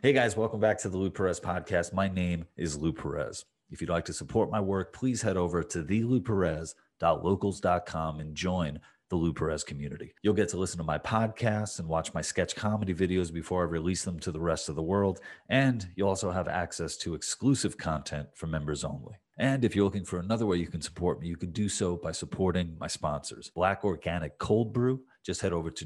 Hey guys, welcome back to the Lou Perez podcast. My name is Lou Perez. If you'd like to support my work, please head over to thelouperez.locals.com and join the Lou Perez community. You'll get to listen to my podcasts and watch my sketch comedy videos before I release them to the rest of the world. And you'll also have access to exclusive content for members only. And if you're looking for another way you can support me, you can do so by supporting my sponsors. Black Organic Cold Brew. Just head over to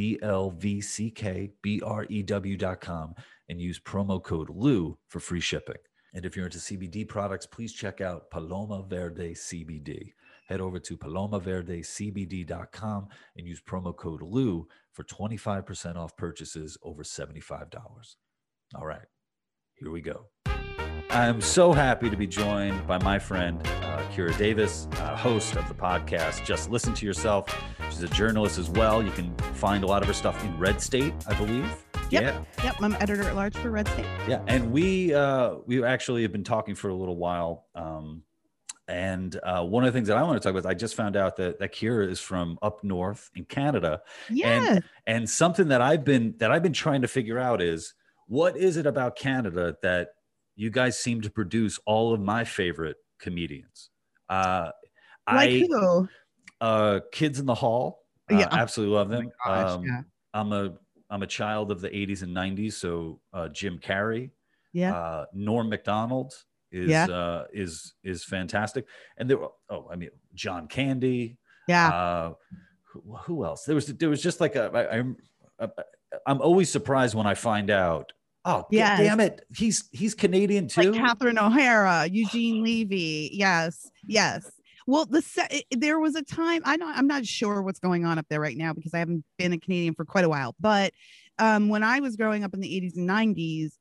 www.blvckbrew.com and use promo code LOU for free shipping. And if you're into CBD products, please check out Paloma Verde CBD. Head over to palomaverdecbd.com and use promo code LOU for 25% off purchases over $75. All right, here we go. I'm so happy to be joined by my friend, uh, Kira Davis, uh, host of the podcast. Just listen to yourself. She's a journalist as well. You can find a lot of her stuff in Red State, I believe. Yep. Yeah. Yep. I'm editor at large for Red State. Yeah, and we uh, we actually have been talking for a little while. Um, and uh, one of the things that I want to talk about, is I just found out that that Kira is from up north in Canada. Yeah. And and something that I've been that I've been trying to figure out is what is it about Canada that you guys seem to produce all of my favorite comedians. Uh, like I who? uh, Kids in the Hall. Uh, Yeah. absolutely love Oh them. gosh, um, yeah. I'm a I'm a child of the 80s and 90s, so uh, Jim Carrey, Yeah. uh, Norm Macdonald is Yeah. uh, is is fantastic, and there. were- Oh, I mean, John Candy. yeah. Uh, who, who else? There was there was just like a. I, I'm I'm always surprised when I find out. Oh, Yes. damn it! He's he's Canadian too. like Catherine O'Hara, Eugene Levy. Yes. Yes. Well, the se- there was a time I don't I'm not sure what's going on up there right now because I haven't been a Canadian for quite a while. But um, when I was growing up in the 80s and 90s,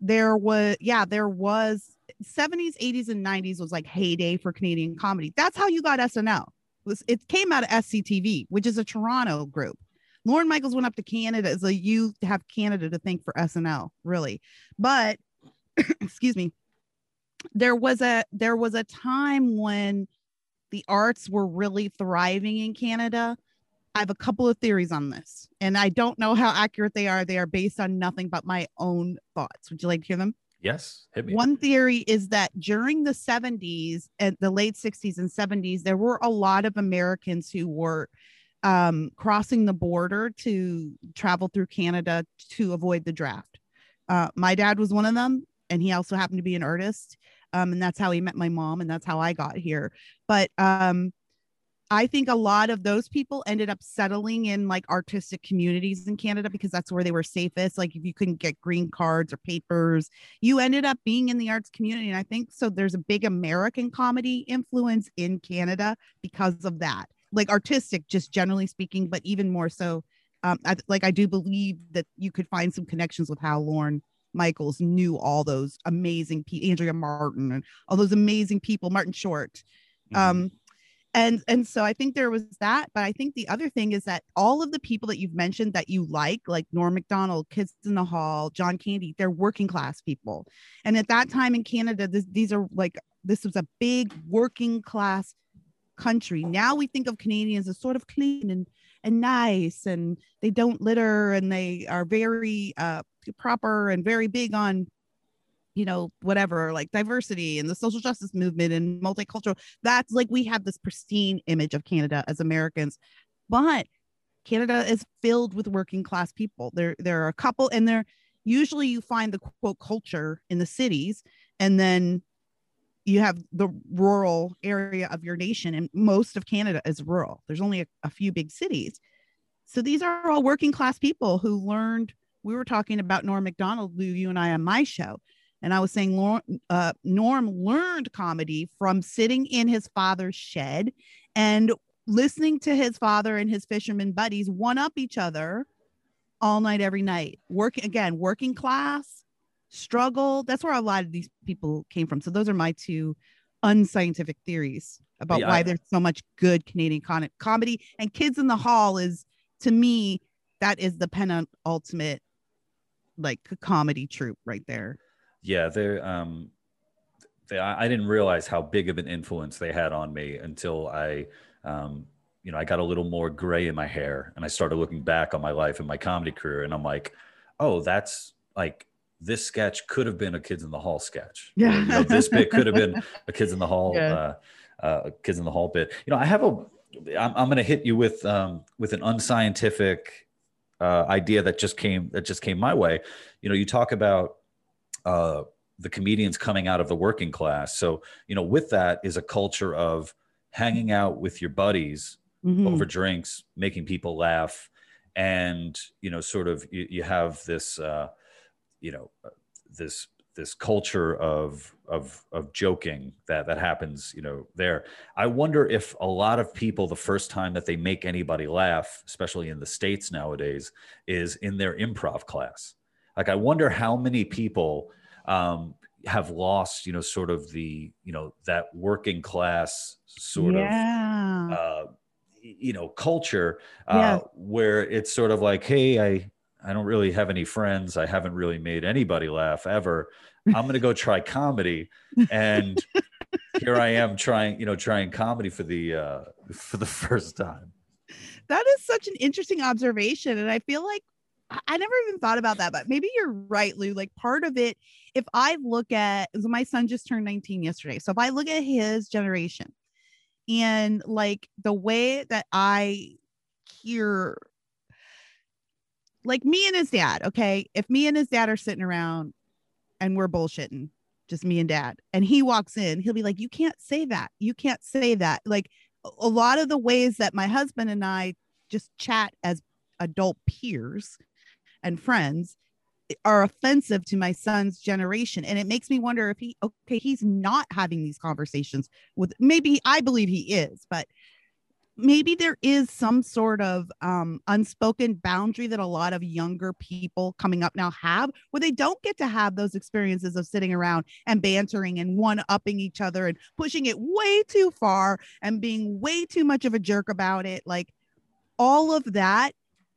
there was yeah, there was 70s, 80s, and 90s was like heyday for Canadian comedy. That's how you got SNL. Was it came out of SCTV, which is a Toronto group. Lorne Michaels went up to Canada as a youth to have Canada to thank for SNL, really. But excuse me, there was a there was a time when the arts were really thriving in Canada. I have a couple of theories on this, and I don't know how accurate they are. They are based on nothing but my own thoughts. Would you like to hear them? yes, hit me. One theory is that during the 70s and the late 60s and 70s, there were a lot of Americans who were um, crossing the border to travel through Canada to avoid the draft. Uh, my dad was one of them, and he also happened to be an artist. Um, and that's how he met my mom, and that's how I got here. But um, I think a lot of those people ended up settling in like artistic communities in Canada because that's where they were safest. Like if you couldn't get green cards or papers, you ended up being in the arts community. And I think so there's a big American comedy influence in Canada because of that. Like artistic, just generally speaking, but even more so. Um, I, like I do believe that you could find some connections with how Lorne Michaels knew all those amazing people, Andrea Martin and all those amazing people, Martin Short. Mhm. Um, and and so I think there was that, but I think the other thing is that all of the people that you've mentioned that you like, like Norm Macdonald, Kids in the Hall, John Candy, they're working class people. And at that time in Canada, this, these are like this was a big working class country. Now we think of Canadians as sort of clean and and nice, and they don't litter, and they are very uh, proper and very big on you know whatever like diversity and the social justice movement and multicultural. That's like we have this pristine image of canada as americans. But canada is filled with working class people. There there are a couple and there usually you find the quote culture in the cities and then you have the rural area of your nation and most of canada is rural. There's only a, a few big cities. So these are all working class people who learned we were talking about norm macdonald lou you and i on my show. And I was saying uh, Norm learned comedy from sitting in his father's shed and listening to his father and his fisherman buddies one up each other all night, every night. Working again, working class, struggle. That's where a lot of these people came from. So those are my two unscientific theories about Yeah, why I- there's so much good Canadian con- comedy. And Kids in the Hall is, to me, that is the penultimate like comedy troupe right there. yeah they're um they, I, I didn't realize how big of an influence they had on me until i um you know i got a little more gray in my hair and i started looking back on my life and my comedy career and i'm like oh, that's like this sketch could have been a Kids in the Hall sketch. Yeah. Or, you know, this bit could have been a Kids in the Hall, Yeah. uh, uh, Kids in the Hall bit. You know, I have a, I'm, I'm going to hit you with, um, with an unscientific uh, idea that just came, that just came my way. You know, you talk about uh, the comedians coming out of the working class. So, you know, with that is a culture of hanging out with your buddies Mhm. over drinks, making people laugh, and you know, sort of you, you have this, uh, you know, uh, this this culture of of of joking that that happens, you know, there. I wonder if a lot of people, the first time that they make anybody laugh, especially in the states nowadays, is in their improv class. Like, I wonder how many people um, have lost, you know, sort of the, you know, that working class sort of uh, you know culture Yeah. uh, where it's sort of like hey i i don't really have any friends. I haven't really made anybody laugh ever. I'm gonna go try comedy. And here i am trying you know trying comedy for the uh for the first time. That is such an interesting observation. And i feel like I- i never even thought about that but maybe you're right lou. Like part of it if i look at so my son just turned 19 yesterday. So if i look at his generation and like the way that i hear like me and his dad okay? If me and his dad are sitting around and we're bullshitting just me and dad and he walks in he'll be like you can't say that. You can't say that. Like a- lot of the ways that my husband and I just chat as adult peers and friends eh, are offensive to my son's generation. And it makes me wonder if he okay he's not having these conversations with maybe I believe he is but maybe there is some sort of um, unspoken boundary that a lot of younger people coming up now have where they don't get to have those experiences of sitting around and bantering and one upping each other and pushing it way too far and being way too much of a jerk about it. Like all of that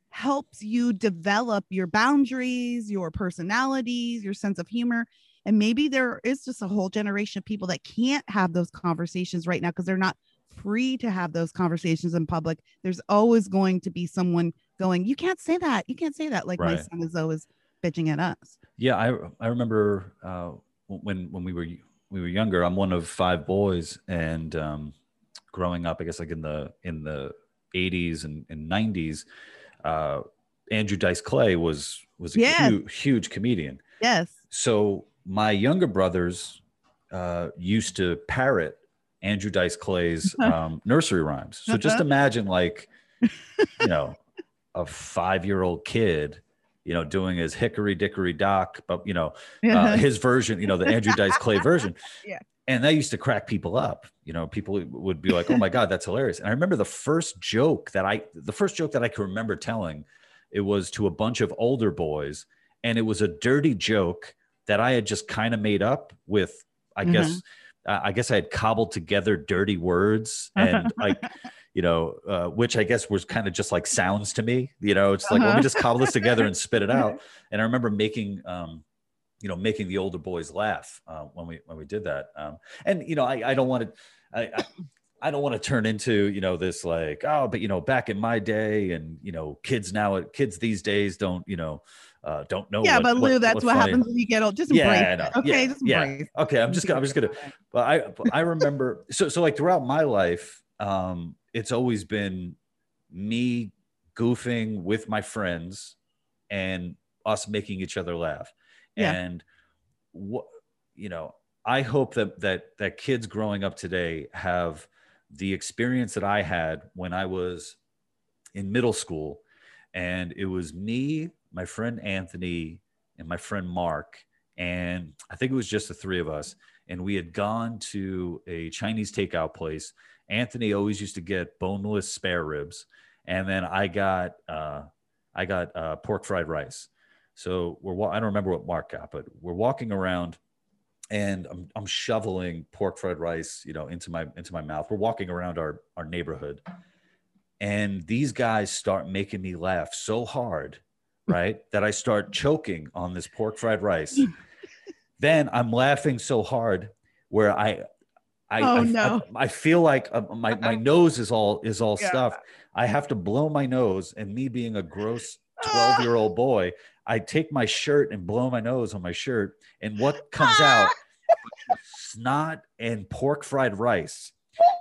helps you develop your boundaries your personalities your sense of humor. And maybe there is just a whole generation of people that can't have those conversations right now because they're not free to have those conversations in public. There's always going to be someone going you can't say that. You can't say that. Like my son is always bitching at us. Yeah i i remember uh when when we were we were younger i'm one of five boys and um growing up i guess like in the in the 80s and, and 90s uh andrew dice clay was was a Yes. huge, huge comedian. Yes. So my younger brothers uh, used to parrot Andrew Dice Clay's um, nursery rhymes. So just imagine, like, you know, a five-year-old kid, you know, doing his hickory dickory dock, but you know, uh, his version, you know, the Andrew Dice Clay version. Yeah. And that used to crack people up. You know, people would be like, "Oh my god, that's hilarious!" And I remember the first joke that I, the first joke that I can remember telling, it was to a bunch of older boys, and it was a dirty joke that I had just kind of made up with, I Mhm. guess, uh, I guess I had cobbled together dirty words and like, you know, uh, which I guess was kind of just like sounds to me. You know, it's like let me Uh-huh. just cobble this together and spit it out. And I remember making, um, you know, making the older boys laugh uh, when we when we did that. Um, and you know, I, I don't want to, I, I, I don't want to turn into you know this like oh, but you know, back in my day, and you know, kids now, kids these days don't you know, uh, don't know. yeah what- but what- lou that's what, funny- happens when you get old just embrace it. okay Yeah, just yeah. embrace Okay, I'm just gonna, I'm just gonna but I I remember so so like throughout my life, um, it's always been me goofing with my friends and us making each other laugh. Yeah. And what you know, I hope that that that kids growing up today have the experience that I had when I was in middle school, and it was me, my friend Anthony, and my friend Mark, and I think it was just the three of us and we had gone to a Chinese takeout place. Anthony always used to get boneless spare ribs, and then I got uh, I got uh, pork fried rice. So we're wa- I don't remember what Mark got, but we're walking around, and I'm I'm shoveling pork fried rice, you know, into my into my mouth. We're walking around our our neighborhood, and these guys start making me laugh so hard, right, that I start choking on this pork fried rice then I'm laughing so hard where I, I, Oh, I, no. I, I feel like uh, my, my nose is all is all Yeah. stuffed. I have to blow my nose, and me being a gross 12 year old boy, I take my shirt and blow my nose on my shirt, and what comes out? snot and pork fried rice,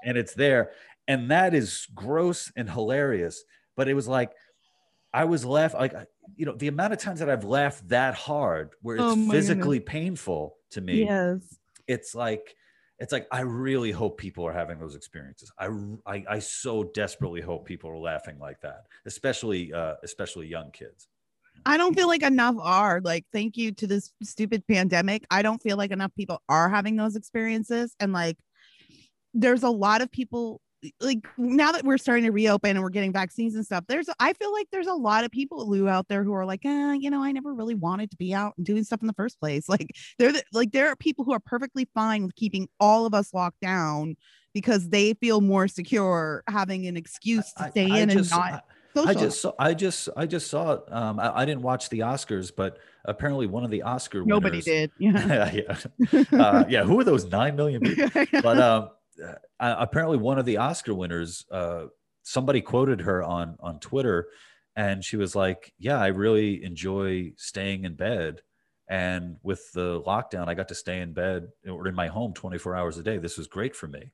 and it's there, and that is gross and hilarious. But it was like I was laughing, like you know, the amount of times that I've laughed that hard, where it's Oh physically painful to me Yes. it's like it's like i really hope people are having those experiences i i, I so desperately hope people are laughing like that especially uh especially young kids I don't feel like enough are like, thank you to this stupid pandemic. I don't feel like enough people are having those experiences. And like, there's a lot of people like now that we're starting to reopen and we're getting vaccines and stuff, there's I feel like there's a lot of people Lou out there who are like, eh, you know, I never really wanted to be out and doing stuff in the first place. Like they're the, like there are people who are perfectly fine with keeping all of us locked down because they feel more secure having an excuse to stay I in just- and I- not I social. just saw, I just I just saw um I, I didn't watch the Oscars but apparently one of the Oscar Nobody winners, did. Yeah. yeah uh, yeah who are those 9 million people but um uh, apparently one of the Oscar winners uh somebody quoted her on on Twitter and she was like yeah I really enjoy staying in bed. And with the lockdown I got to stay in bed or in my home 24 hours a day. This was great for me.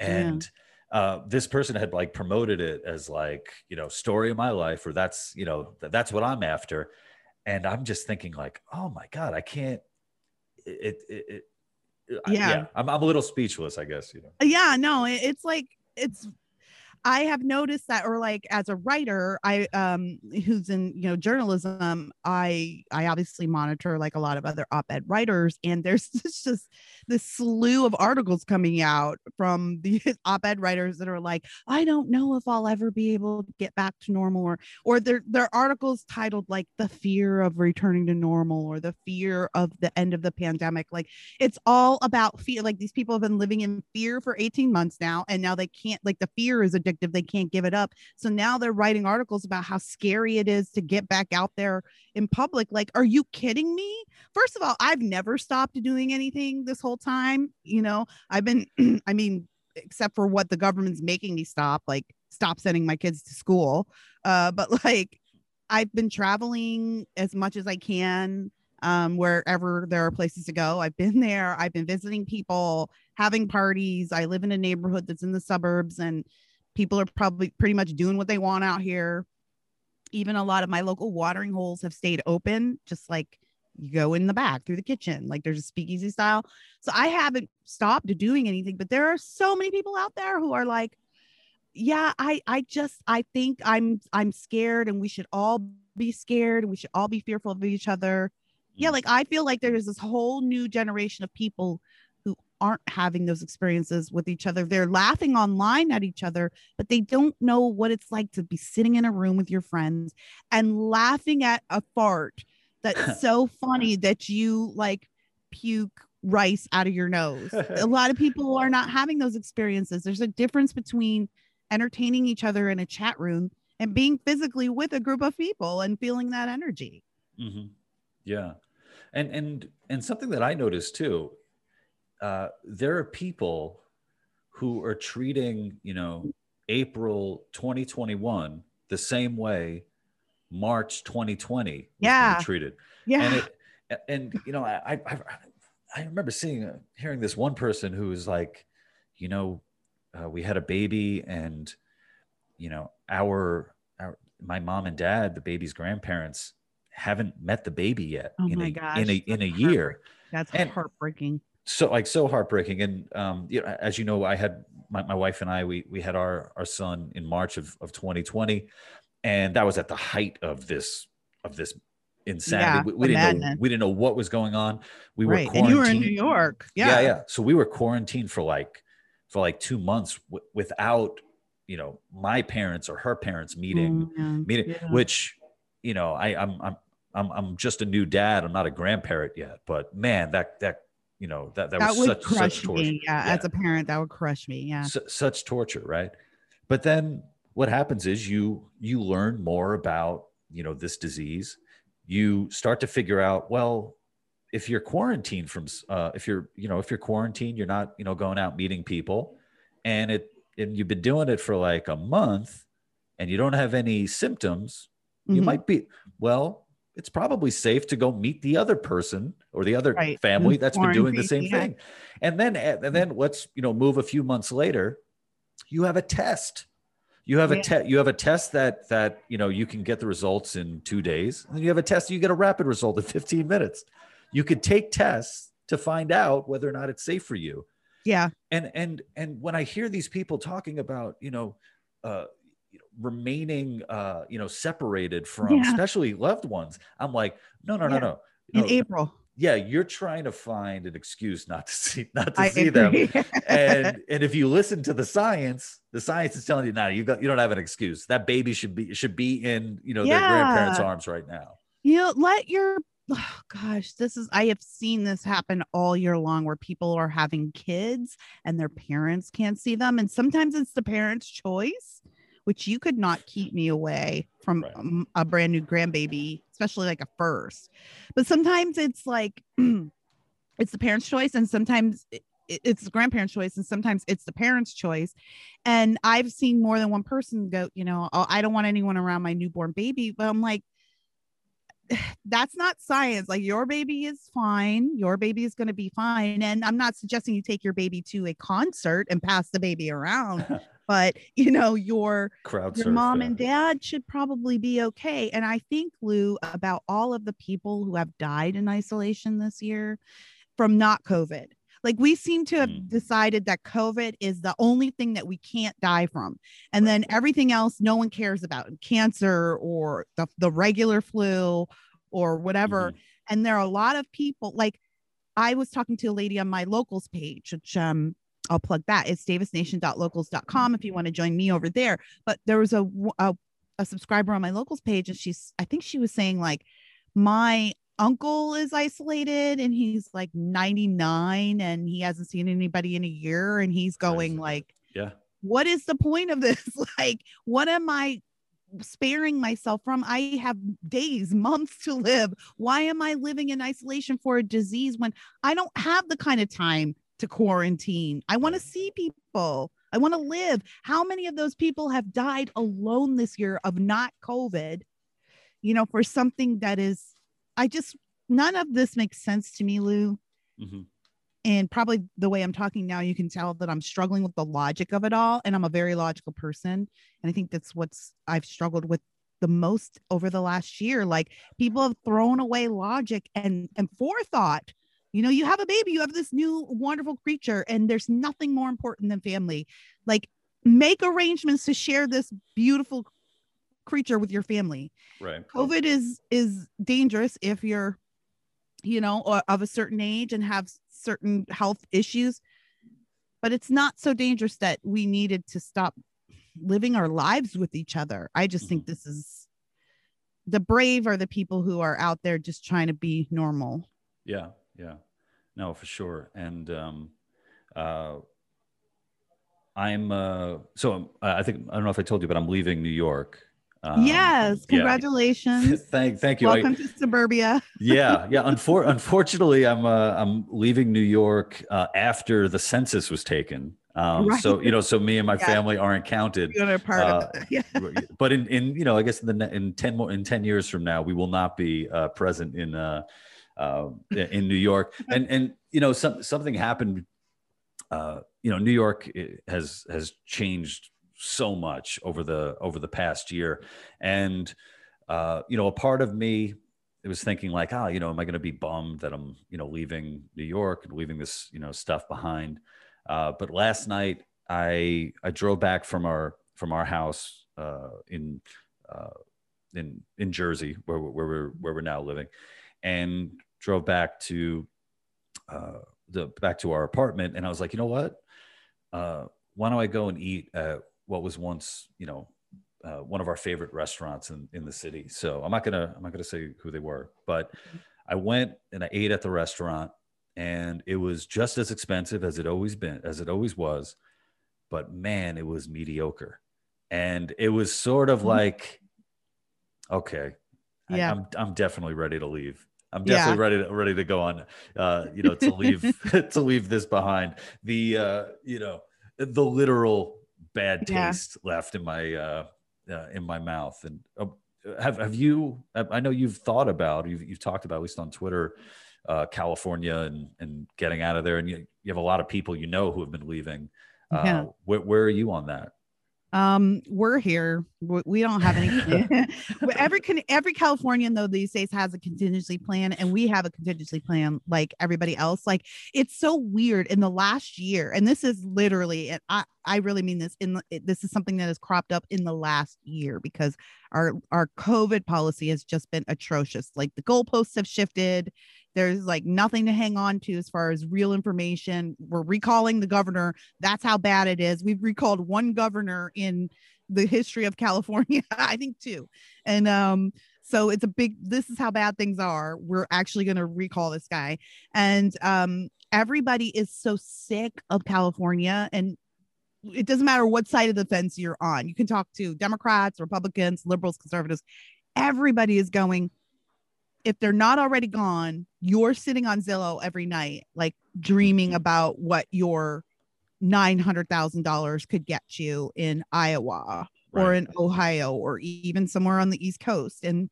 Yeah. and uh, this person had like promoted it as like you know story of my life or that's you know th- that's what i'm after. And i'm just thinking like oh my god i can't it it, it, it I- Yeah. I'm, I'm a little speechless i guess you know yeah no it's like it's i have noticed that or like as a writer i um who's in you know journalism i i obviously monitor like a lot of other op-ed writers and there's just this slew of articles coming out from the op-ed writers that are like i don't know if i'll ever be able to get back to normal or or they're they're articles titled like the fear of returning to normal or the fear of the end of the pandemic like it's all about fear. Like these people have been living in fear for 18 months now, and now they can't, like, the fear is addictive. They can't give it up. So now they're writing articles about how scary it is to get back out there in public. Like, are you kidding me? First of all, I've never stopped doing anything this whole time. You know, I've been, I mean, except for what the government's making me stop, like, stop sending my kids to school. Uh, but like, I've been traveling as much as I can um, wherever there are places to go. I've been there. I've been visiting people, having parties. I live in a neighborhood that's in the suburbs, and people are probably pretty much doing what they want out here. Even a lot of my local watering holes have stayed open, just like you go in the back through the kitchen, like there's a speakeasy style. So I haven't stopped doing anything, but there are so many people out there who are like, yeah, I I just I think I'm I'm scared and we should all be scared. We should all be fearful of each other. Yeah mm. like i feel like there's this whole new generation of people who aren't having those experiences with each other. They're laughing online at each other but they don't know what it's like to be sitting in a room with your friends and laughing at a fart that's so funny that you like puke rice out of your nose. A lot of people are not having those experiences. There's a difference between entertaining each other in a chat room and being physically with a group of people and feeling that energy. Hmm Yeah, and and and something that I noticed too, uh, there are people who are treating you know April 2021 the same way March 2020 Yeah. treated, yeah. And it and you know I I, I remember seeing uh, hearing this one person who was like, you know, uh, we had a baby and you know our our my mom and dad the baby's grandparents haven't met the baby yet Oh in my a gosh, in a in a year. that's and- heartbreaking. so like so heartbreaking. And um you know, as you know i had my, my wife and i we we had our our son in march of, of 2020 and that was at the height of this of this insanity Yeah, we, we didn't know we didn't know what was going on we right were and you were in new york yeah. yeah yeah so we were quarantined for like for like two months w- without you know my parents or her parents meeting Mm, yeah. meeting Yeah. which you know i i'm i'm I'm, I'm just a new dad. I'm not a grandparent yet, but man, that that you know that that, that was would such crush such torture, me yeah, Yeah. as a parent that would crush me yeah Su- such torture, right? But then what happens is you you learn more about you know this disease. You start to figure out well if you're quarantined from uh, if you're you know if you're quarantined, you're not you know going out meeting people, and it and you've been doing it for like a month, and you don't have any symptoms. You Mhm. might be well it's probably safe to go meet the other person or the other Right. family that's been doing the same yeah. thing. And then and then let's, you know, move a few months later, you have a test. You have a Yeah. test you have a test that that, you know, you can get the results in 2 days. And you have a test you get a rapid result in 15 minutes. You could take tests to find out whether or not it's safe for you Yeah. and and and when i hear these people talking about you know uh you know, remaining uh you know separated from Yeah. especially loved ones i'm like no no no Yeah. no In No, April. Yeah you're trying to find an excuse not to see not to I see them. and and if you listen to the science the science is telling you now you got you don't have an excuse. That baby should be should be in you know their grandparents arms right now. You know, let your oh gosh, this is I have seen this happen all year long where people are having kids and their parents can't see them. And sometimes it's the parents' choice, which you could not keep me away from Right. a brand new grandbaby, especially like a first. But sometimes it's like it's the parents' choice, and sometimes it- it- it's the grandparents' choice, and sometimes it's the parents' choice. And I've seen more than one person go, you know, oh, I don't want anyone around my newborn baby. But I'm like, that's not science. Like your baby is fine. Your baby is going to be fine. And I'm not suggesting you take your baby to a concert and pass the baby around, but you know, your crowd your surf, mom yeah. and dad should probably be okay. And I think, Lou, about all of the people who have died in isolation this year from not COVID. Like we seem to have Mm. decided that COVID is the only thing that we can't die from. And then everything else no one cares about cancer or the, the regular flu or whatever. Mhm. And there are a lot of people like I was talking to a lady on my locals page, which um I'll plug that. It's davisnation.locals.com if you want to join me over there. But there was a a subscriber on my locals page, and she's I think she was saying like my uncle is isolated and he's like 99 and he hasn't seen anybody in a year and he's going like yeah. What is the point of this? Like what am i sparing myself from? I have days months to live. Why am i living in isolation for a disease when i don't have the kind of time to quarantine i want to see people i want to live how many of those people have died alone this year of not covid you know for something that is i just none of this makes sense to me lou Mhm. and probably the way I'm talking now, you can tell that I'm struggling with the logic of it all. And I'm a very logical person. And I think that's what's I've struggled with the most over the last year. Like people have thrown away logic and, and forethought. You know, you have a baby, you have this new wonderful creature, and there's nothing more important than family. Like make arrangements to share this beautiful creature with your family. Right. Covid is is dangerous if you're you know of a certain age and have certain health issues but it's not so dangerous that we needed to stop living our lives with each other. I just think mm-hmm. this is the brave are the people who are out there just trying to be normal. Yeah, yeah. No, for sure. And um uh I'm uh so um, I I think I don't know if I told you, but I'm leaving New York. Um, yes yeah. congratulations thank thank you. I- welcome to suburbia yeah, yeah. Unfor- unfortunately, I'm uh, I'm leaving New York uh, after the census was taken. Um, So you know, so me and my Yeah. family aren't counted. you're part Uh, of it yeah but in, in you know, I guess in the in ten more in ten years from now, we will not be uh, present in uh, in New York. And and you know, some something happened. Uh, you know, New York eh, has has changed so much over the over the past year, and uh, you know, a part of me it was thinking like, ah, you know, am I going to be bummed that I'm you know leaving New York and leaving this you know stuff behind? Uh, but last night I I drove back from our from our house uh, in uh, in in Jersey where where we're where we're now living, and drove back to uh, the back to our apartment, and I was like, you know what? Uh, why don't I go and eat at what was once you know uh, one of our favorite restaurants in, in the city? So I'm not gonna I'm not gonna say who they were, but I went and I ate at the restaurant, and it was just as expensive as it always been as it always was, but man, it was mediocre, and it was sort of Mhm. like, okay, I- Yeah. I'm I'm definitely ready to leave. I'm Yeah. definitely ready to ready to go on, uh, you know, to leave to leave this behind. The uh, you know, the literal bad Yeah. taste left in my uh, uh in my mouth, and uh, have have you? I know you've thought about you've you've talked about at least on Twitter, uh, California and and getting out of there, and you you have a lot of people you know who have been leaving. Uh, yeah. where, where are you on that? Um, we're here. We don't have any. every every Californian though these days has a contingency plan, and we have a contingency plan like everybody else. Like it's so weird in the last year, and this is literally, and I I really mean this. In this is something that has cropped up in the last year because our our COVID policy has just been atrocious. Like the goalposts have shifted. There's like nothing to hang on to as far as real information. We're recalling the governor. That's how bad it is. We've recalled one governor in the history of California, I think two. And um, so it's a big, this is how bad things are. We're actually going to recall this guy. And um, everybody is so sick of California. And it doesn't matter what side of the fence you're on. You can talk to Democrats, Republicans, liberals, conservatives. Everybody is going, if they're not already gone, you're sitting on Zillow every night, like dreaming mm-hmm. about what your $900,000 could get you in Iowa right. or in Ohio or even somewhere on the East Coast. And,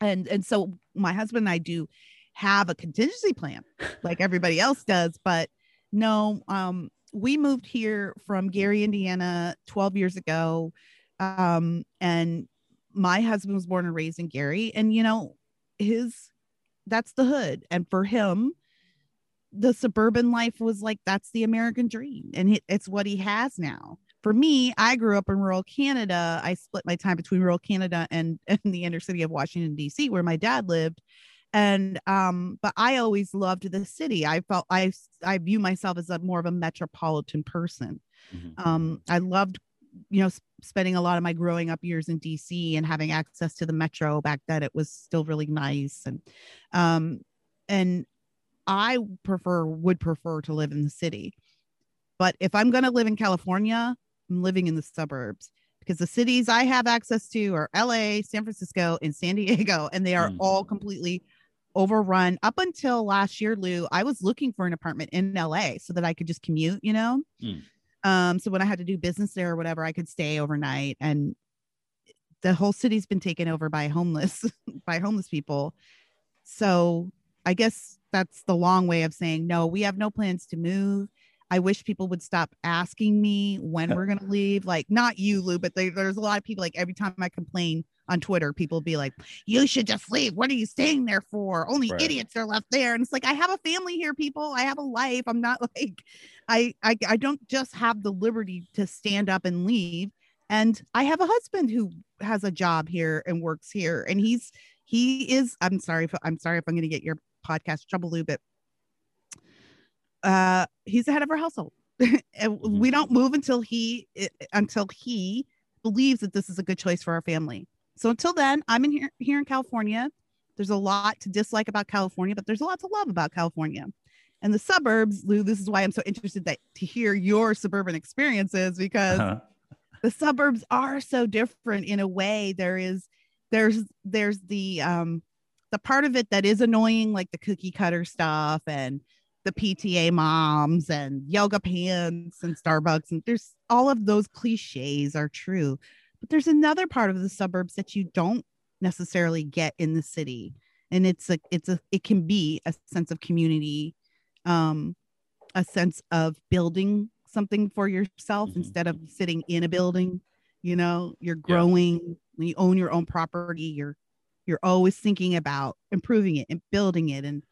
and, and so my husband and I do have a contingency plan like everybody else does, but no, um, we moved here from Gary, Indiana 12 years ago. Um, and my husband was born and raised in Gary. And, you know, his that's the hood. And for him the suburban life was like that's the american dream. And it's what he has now. For me i grew up in rural canada. I split my time between rural canada and, and the inner city of washington d.c where my dad lived. And um but i always loved the city. I felt i i view myself as a more of a metropolitan person. Mm-hmm. um i loved you know spending a lot of my growing up years in DC and having access to the metro back then it was still really nice and um and I prefer would prefer to live in the city. But if I'm going to live in California, I'm living in the suburbs because the cities I have access to are LA, San Francisco, and San Diego and they are mm. all completely overrun. Up until last year, Lou, I was looking for an apartment in LA so that I could just commute, you know. Mm. Um, so when I had to do business there or whatever, I could stay overnight. And the whole city's been taken over by homeless by homeless people. So I guess that's the long way of saying no, we have no plans to move. I wish people would stop asking me when we're gonna leave. Like not you, Lou, but they, there's a lot of people like every time I complain on Twitter, people be like, "You should just leave. What are you staying there for? Only right. idiots are left there." And it's like I have a family here, people. I have a life. I'm not like I, I I don't just have the liberty to stand up and leave. And I have a husband who has a job here and works here, and he's he is. I'm sorry if I'm sorry if I'm going to get your podcast trouble, Lou, but uh, he's the head of our household. and mm-hmm. we don't move until he until he believes that this is a good choice for our family. So until then, I'm in here here in California. There's a lot to dislike about California, but there's a lot to love about California. And the suburbs, Lou, this is why I'm so interested that to hear your suburban experiences because uh-huh. the suburbs are so different in a way. There is there's there's the um the part of it that is annoying, like the cookie cutter stuff and the PTA moms and yoga pants and Starbucks. And there's all of those cliches are true. But there's another part of the suburbs that you don't necessarily get in the city. And it's a it's a it can be a sense of community, um, a sense of building something for yourself mm-hmm. instead of sitting in a building. You know, you're growing, yeah. you own your own property, you're you're always thinking about improving it and building it and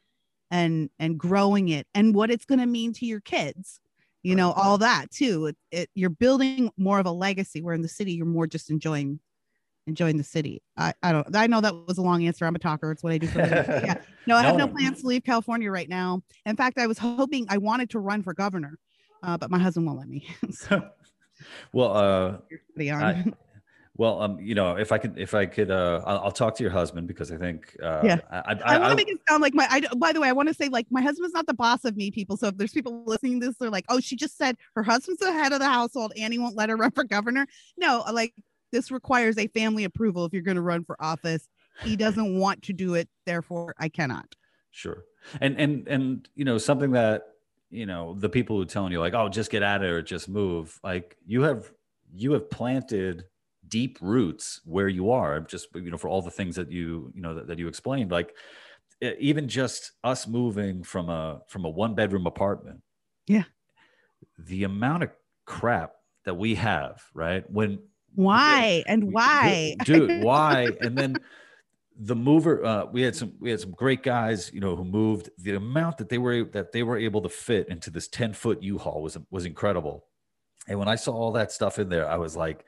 and and growing it and what it's going to mean to your kids you know all that too. It, it, you're building more of a legacy where in the city you're more just enjoying enjoying the city. I i don't i know that was a long answer. I'm a talker. It's what i do for yeah. No i have no. no. plans to leave california right now. In fact i was hoping i wanted to run for governor uh, but my husband won't let me. So. well uh I, well, um, you know, if I could, if I could, uh, I'll, I'll talk to your husband because I think, uh, yeah, I, I, I want to make it sound like my. I, by the way, I want to say like my husband's not the boss of me, people. So if there's people listening to this, they're like, oh, she just said her husband's the head of the household and he won't let her run for governor. No, like this requires a family approval if you're going to run for office. He doesn't want to do it, therefore I cannot. Sure, and and and you know something that you know the people who telling you like, oh, just get out of it or just move. Like you have you have planted deep roots where you are just you know for all the things that you you know that, that you explained like even just us moving from a from a one bedroom apartment yeah. the amount of crap that we have right? When why? And why? dude why? And then the mover uh, we had some we had some great guys you know who moved. The amount that they were that they were able to fit into this 10 foot u-haul was was incredible. And when i saw all that stuff in there i was like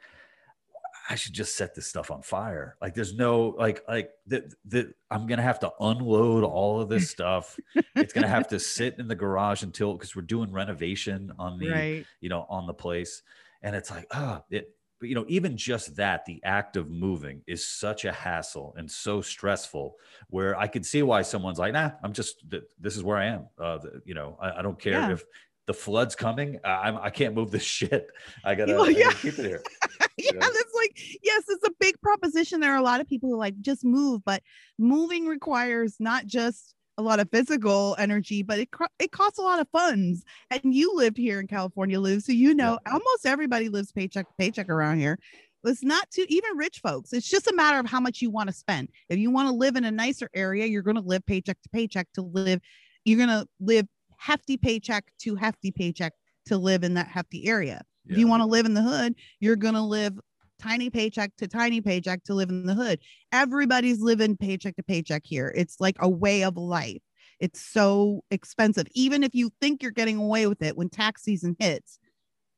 i should just set this stuff on fire like there's no like like that the, i'm gonna have to unload all of this stuff it's gonna have to sit in the garage until because we're doing renovation on the right. you know on the place and it's like ah oh, it but you know even just that the act of moving is such a hassle and so stressful where i could see why someone's like nah i'm just this is where i am uh, the, you know I, I, don't care yeah. if the flood's coming I'm, i can't move this shit i gotta, well, yeah. I gotta keep it here yeah know? that's like yes it's a big proposition there are a lot of people who like just move but moving requires not just a lot of physical energy, but it it costs a lot of funds. And you lived here in California, Lou, so you know yeah. almost everybody lives paycheck paycheck around here. It's not too even rich folks. It's just a matter of how much you want to spend. If you want to live in a nicer area, you're going to live paycheck to paycheck to live. You're going to live hefty paycheck to hefty paycheck to live in that hefty area. Yeah. If you want to live in the hood, you're going to live tiny paycheck to tiny paycheck to live in the hood. Everybody's living paycheck to paycheck here. It's like a way of life. It's so expensive. Even if you think you're getting away with it, when tax season hits,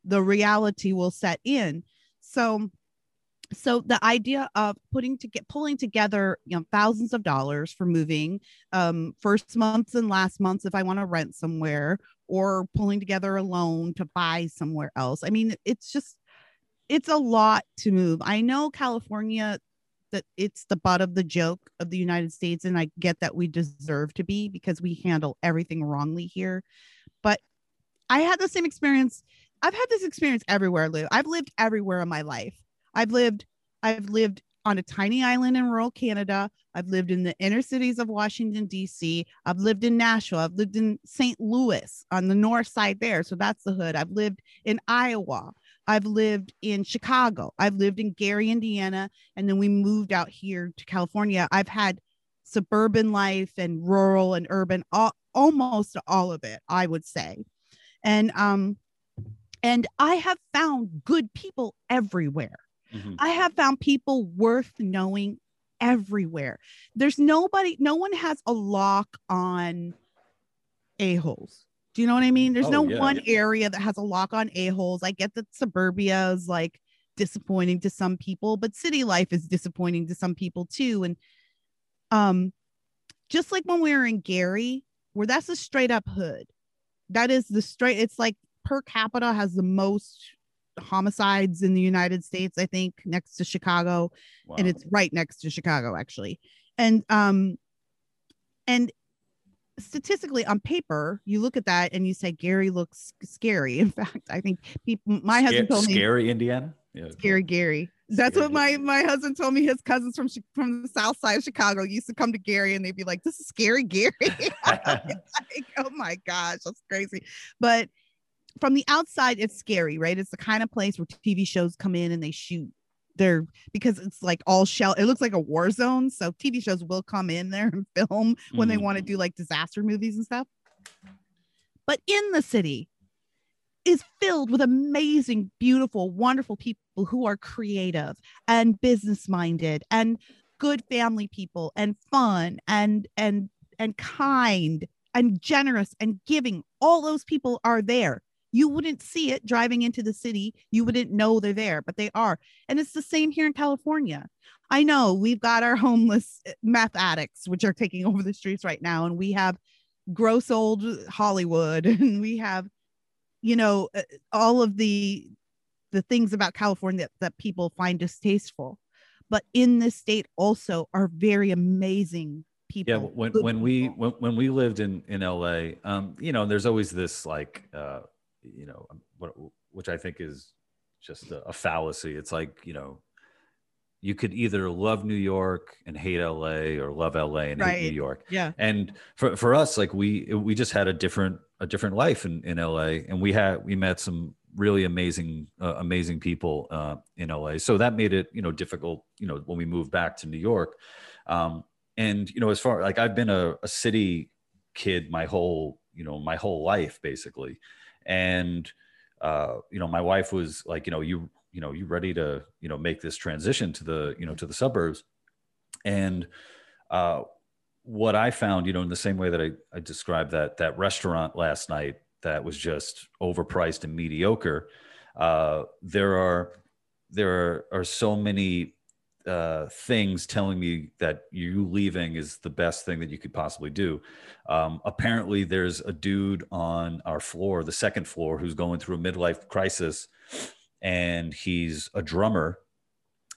the reality will set in. So, so the idea of putting to get pulling together you know thousands of dollars for moving um first months and last months if i want to rent somewhere or pulling together a loan to buy somewhere else i mean it's just it's a lot to move. I know California that it's the butt of the joke of the United States, and I get that we deserve to be because we handle everything wrongly here. But I had the same experience. I've had this experience everywhere, Lou. I've lived everywhere in my life. I've lived, I've lived on a tiny island in rural Canada. I've lived in the inner cities of Washington, D.C. I've lived in Nashville. I've lived in St. Louis on the north side there. So that's the hood. I've lived in Iowa. I've lived in Chicago. I've lived in Gary, Indiana. And then we moved out here to California. I've had suburban life and rural and urban, all, almost all of it, I would say. And, um, and I have found good people everywhere. Mm-hmm. I have found people worth knowing everywhere. There's nobody, no one has a lock on a-holes. Do you know what I mean? There's oh, no yeah, one yeah. area that has a lock on a-holes. I get that suburbia is like disappointing to some people, but city life is disappointing to some people too. And um, just like when we were in Gary, where that's a straight up hood. That is the straight, it's like per capita has the most homicides in the United States, I think, next to Chicago. Wow. And it's right next to Chicago, actually. And um, and statistically on paper, you look at that and you say Gary looks scary. In fact, I think people my husband told me scary Indiana. Yeah. Scary Gary. That's what my my husband told me. His cousins from from the south side of Chicago used to come to Gary and they'd be like, "This is scary Gary." like, oh my gosh, that's crazy. But from the outside, it's scary, right? It's the kind of place where TV shows come in and they shoot they're because it's like all shell it looks like a war zone so tv shows will come in there and film when mm. they want to do like disaster movies and stuff but in the city is filled with amazing beautiful wonderful people who are creative and business minded and good family people and fun and and and kind and generous and giving all those people are there you wouldn't see it driving into the city. You wouldn't know they're there, but they are. And it's the same here in California. I know we've got our homeless eh, meth addicts, which are taking over the streets right now. And we have gross old Hollywood and we have, you know, eh, all of the the things about California that, that people find distasteful. But in this state also are very amazing people. Yeah, when when we when, when we lived in in LA, um, you know, there's always this like uh you know, um, what, which I think is just a, a fallacy. It's like, you know, you could either love New York and hate LA or love LA and right. hate New York. Yeah. And for, for us, like we, we just had a different, a different life in, in LA and we had, we met some really amazing, uh, amazing people uh, in LA. So that made it, you know, difficult, you know, when we moved back to New York. Um, and you know, as far like I've been a, a city kid my whole, you know, my whole life basically, and uh, you know, my wife was like, you know, you, you know, you ready to, you know, make this transition to the, you know, to the suburbs, and uh, what I found, you know, in the same way that I, I described that that restaurant last night that was just overpriced and mediocre. Uh, there are there are, are so many uh, things telling me that you leaving is the best thing that you could possibly do. Um, apparently, there's a dude on our floor, the second floor, who's going through a midlife crisis, and he's a drummer.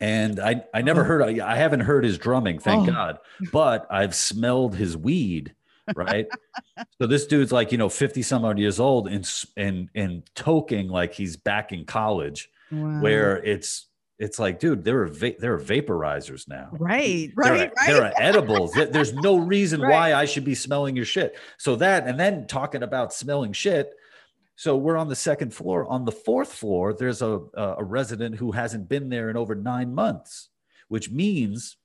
And I, I never oh. heard, I haven't heard his drumming, thank oh. God, but I've smelled his weed right? so this dude's like, you know, 50 some odd years old and and and toking like he's back in college wow. where it's it's like, dude, there are va- there are vaporizers now. Right, right, there are, right. There are edibles. There's no reason right. why I should be smelling your shit. So that, and then talking about smelling shit. So we're on the second floor. On the fourth floor, there's a a resident who hasn't been there in over nine months, which means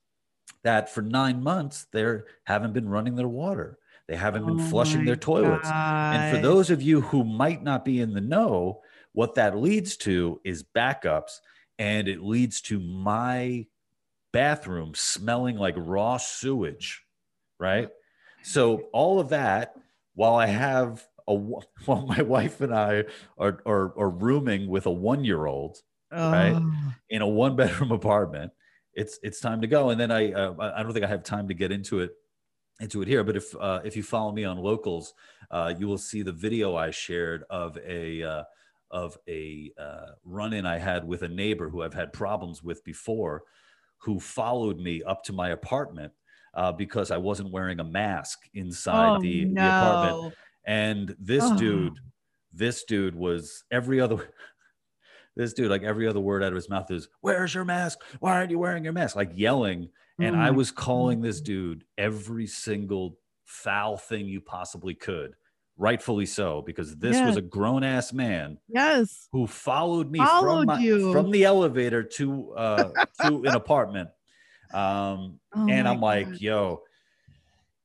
that for nine months they haven't been running their water. They haven't been oh flushing their toilets. God. And for those of you who might not be in the know, what that leads to is backups and it leads to my bathroom smelling like raw sewage, right? So all of that while I have a while my wife and I are are, are rooming with a 1-year-old, oh. right? In a one bedroom apartment. It's it's time to go and then I uh, I don't think I have time to get into it into it here. But if uh, if you follow me on locals, uh, you will see the video I shared of a uh, of a uh, run-in I had with a neighbor who I've had problems with before, who followed me up to my apartment uh, because I wasn't wearing a mask inside oh, the, no. the apartment. And this oh. dude, this dude was every other. This dude, like every other word out of his mouth is, "Where's your mask? Why aren't you wearing your mask?" Like yelling and I mm-hmm. was calling this dude every single foul thing you possibly could. Rightfully so, because this yes. was a grown ass man. Yes. Who followed me followed from, my, from the elevator to uh to an apartment. Um oh and I'm God. like, yo,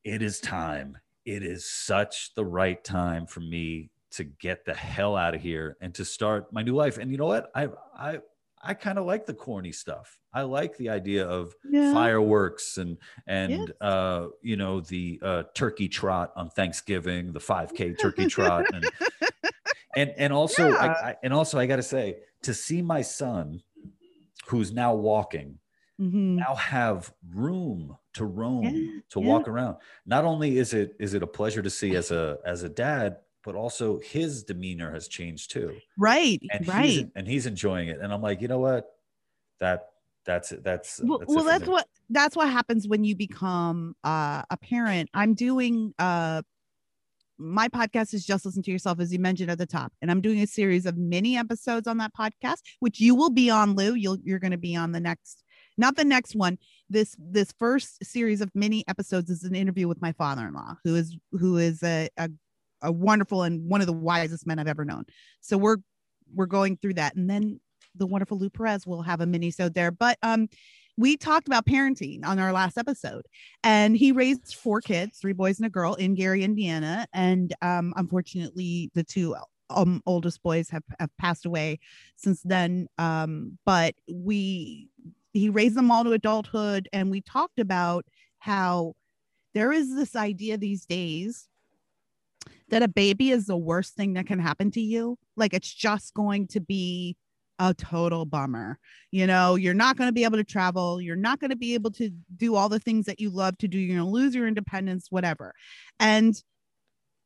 it is time. It is such the right time for me to get the hell out of here and to start my new life. And you know what? I I I kind of like the corny stuff. I like the idea of yeah. fireworks and and yes. uh, you know the uh, turkey trot on Thanksgiving, the 5K turkey trot, and and and also yeah. I, I, and also I got to say to see my son, who's now walking, mm-hmm. now have room to roam yeah. to walk around. Not only is it is it a pleasure to see as a as a dad, but also his demeanor has changed too. Right. And right. He's, and he's enjoying it. And I'm like, you know what? That that's it. That's well, that's, well, that's what that's what happens when you become uh, a parent. I'm doing uh my podcast is just listen to yourself as you mentioned at the top and i'm doing a series of mini episodes on that podcast which you will be on lou you'll you're going to be on the next not the next one this this first series of mini episodes is an interview with my father-in-law who is who is a, a a wonderful and one of the wisest men I've ever known. So we're we're going through that, and then the wonderful Lou Perez will have a mini so there. But um, we talked about parenting on our last episode, and he raised four kids, three boys and a girl, in Gary, Indiana, and um, unfortunately, the two um, oldest boys have have passed away since then. Um, but we he raised them all to adulthood, and we talked about how there is this idea these days that a baby is the worst thing that can happen to you. Like it's just going to be a total bummer. You know, you're not going to be able to travel. You're not going to be able to do all the things that you love to do. You're going to lose your independence, whatever. And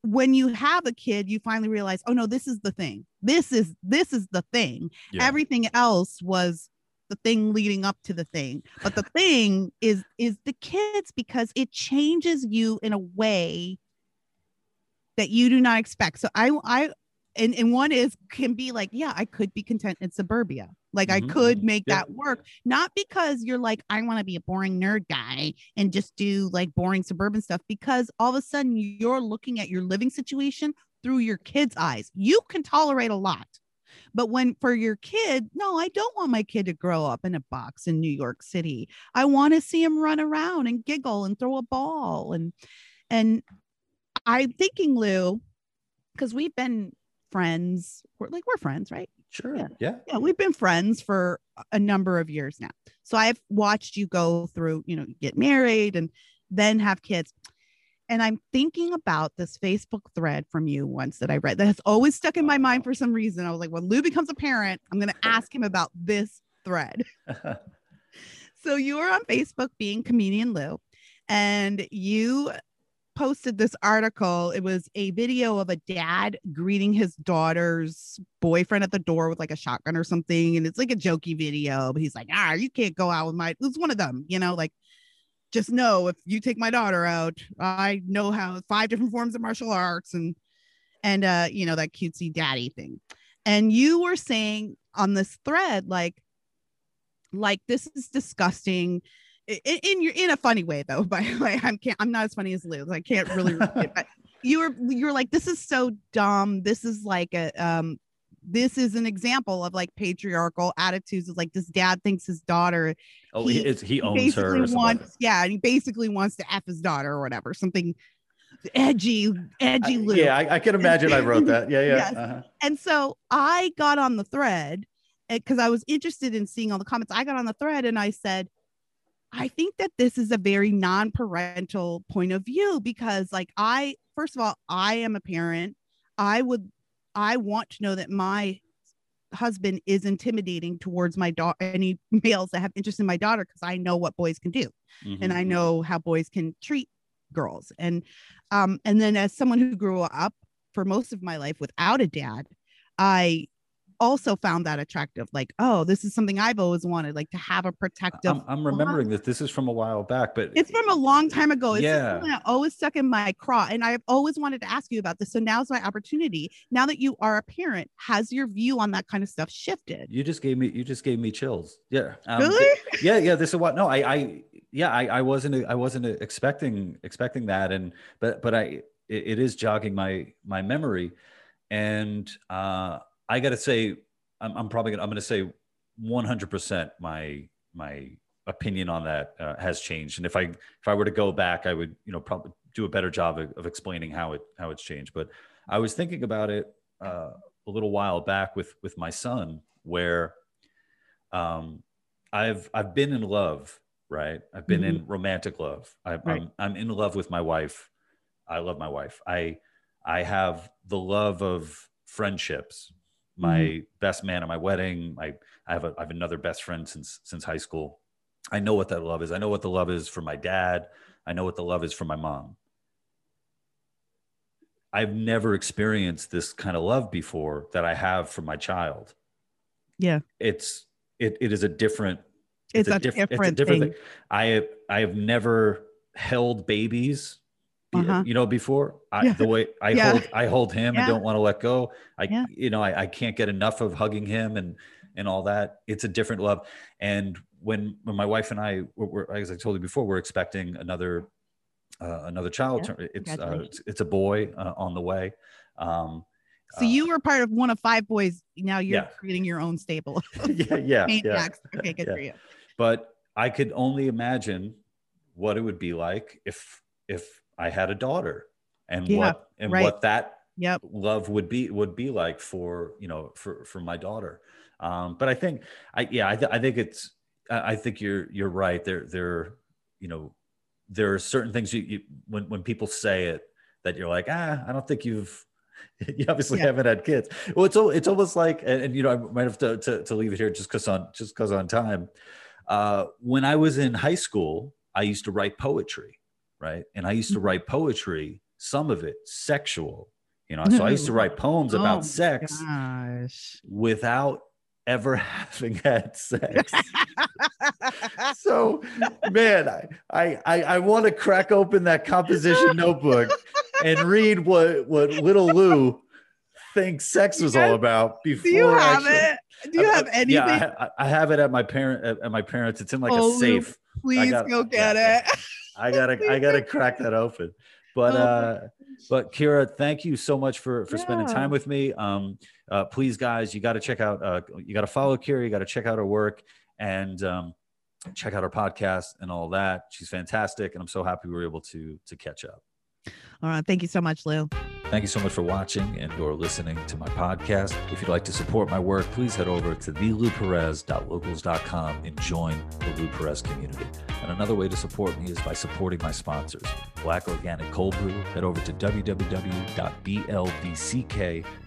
when you have a kid, you finally realize, oh no, this is the thing. This is this is the thing. Yeah. Everything else was the thing leading up to the thing. But the thing is is the kids because it changes you in a way that you do not expect. So I I and, and one is can be like, yeah, I could be content in suburbia. Like mm-hmm. I could mm-hmm. make yeah. that work. Not because you're like, I want to be a boring nerd guy and just do like boring suburban stuff, because all of a sudden you're looking at your living situation through your kids' eyes. You can tolerate a lot. But when for your kid, no, I don't want my kid to grow up in a box in New York City. I want to see him run around and giggle and throw a ball and and I'm thinking Lou because we've been friends. We're like we're friends, right? Sure. Yeah. Yeah. Yeah, we've been friends for a number of years now. So I've watched you go through, you know, get married and then have kids. And I'm thinking about this Facebook thread from you once that I read that has always stuck in my mind for some reason. I was like, when Lou becomes a parent, I'm going to ask him about this thread. so you were on Facebook being comedian Lou, and you posted this article. It was a video of a dad greeting his daughter's boyfriend at the door with like a shotgun or something. And it's like a jokey video, but he's like, ah, you can't go out with my, it's one of them, you know, like just know if you take my daughter out, I know how five different forms of martial arts and, and, uh, you know, that cutesy daddy thing. And you were saying on this thread, like, like this is disgusting in, your in a funny way though by the way i'm can't i'm not as funny as liz i can't really it, but you were you were like this is so dumb this is like a um this is an example of like patriarchal attitudes of like this dad thinks his daughter oh he, He- is, he owns her wants yeah and he basically wants to f his daughter or whatever something edgy edgy I- Lou. yeah I, I can imagine i wrote that yeah yeah Yes. uh-huh. And so I got on the thread because I was interested in seeing all the comments. I got on the thread and I said, I think that this is a very non parental point of view because, like, I, first of all, I am a parent. I would, I want to know that my husband is intimidating towards my daughter, any males that have interest in my daughter, because I know what boys can do and Mhm. I know how boys can treat girls. And um, and then as someone who grew up for most of my life without a dad, I also found that attractive. Like, oh, this is something I've always wanted, like to have a protective. I'm, I'm remembering that this is from a while back but It's from a long time ago. It's just Yeah. always stuck in my craw. And I've always wanted to ask you about this. So now's my opportunity. Now that you are a parent, has your view on that kind of stuff shifted? you just gave me you just gave me chills yeah um, Really? yeah yeah this is what no i i yeah i, I wasn't i wasn't expecting expecting that and but but i it, it is jogging my my memory and uh i gotta say i'm, I'm probably gonna i'm gonna say 100% my my opinion on that uh, has changed. And if i if i were to go back i would you know probably do a better job of, of explaining how it how it's changed. But i was thinking about it uh, a little while back with with my son where um i've i've been in love right? I've been in romantic love. I, Right. i'm i'm in love with my wife. I love my wife. I i have the love of friendships my mm-hmm. best man at my wedding. I i have a i have another best friend since since high school. I know what that love is. I know what the love is for my dad. I know what the love is for my mom. I've never experienced this kind of love before that i have for my child. Yeah. it's it, it is a different It's, a, diff- different, thing. I have I have never held babies, Uh-huh. you know, before. I, Yeah. The way I Yeah. hold I hold him Yeah. and don't want to let go. I you know I, I can't get enough of hugging him and and all that. It's a different love. And when when my wife and I were, were as I told you before, we're expecting another uh, another child. It's uh, it's, it's a boy uh, on the way. Um, So uh, you were part of one of five boys. Now you're Yeah. creating your own stable. yeah yeah yeah. Okay, good Yeah. for you. but I could only imagine what it would be like if if I had a daughter and Yeah, what and right. what that Yep. love would be would be like for you know for for my daughter. Um, but I think I yeah I, th- I think it's I I think you're you're right. There there you know there are certain things you, you when when people say it that you're like ah I don't think you've you obviously Yeah. haven't had kids. Well, it's it's almost like, and, and, you know, I might have to, to, to leave it here just because on just because on time. Uh, when I was in high school, I used to write poetry, right? And I used to Mhm. write poetry, some of it sexual, you know. So I used to write poems Oh about sex Gosh. without ever having had sex. so, man, I I I, I want to crack open that composition notebook and read what what little Lou thinks sex was all about before. Do you have it? Do you I- have anything? Yeah, I, I have it at my parent at my parents. It's in like Oh, a safe. Please go get yeah, it. I gotta I gotta crack that open. But Oh, uh But Kira, thank you so much for for spending time with me. Um, uh, please, guys, you got to check out. Uh, you got to follow Kira. You got to check out her work and um, check out her podcast and all that. She's fantastic, and I'm so happy we were able to to catch up. All right. Thank you so much, Lou. Thank you so much for watching and or listening to my podcast. If you'd like to support my work, please head over to thelouperez.locals.com and join the Lou Perez community. And another way to support me is by supporting my sponsors. Black Organic Cold Brew, head over to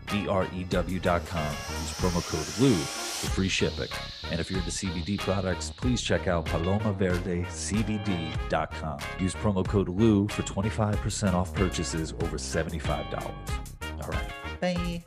www.blvckbrew.com. Use promo code LOU for free shipping. And if you're into CBD products, please check out palomaverdecbd.com. Use promo code LOU for 25% off purchases over $75. All right. Bye.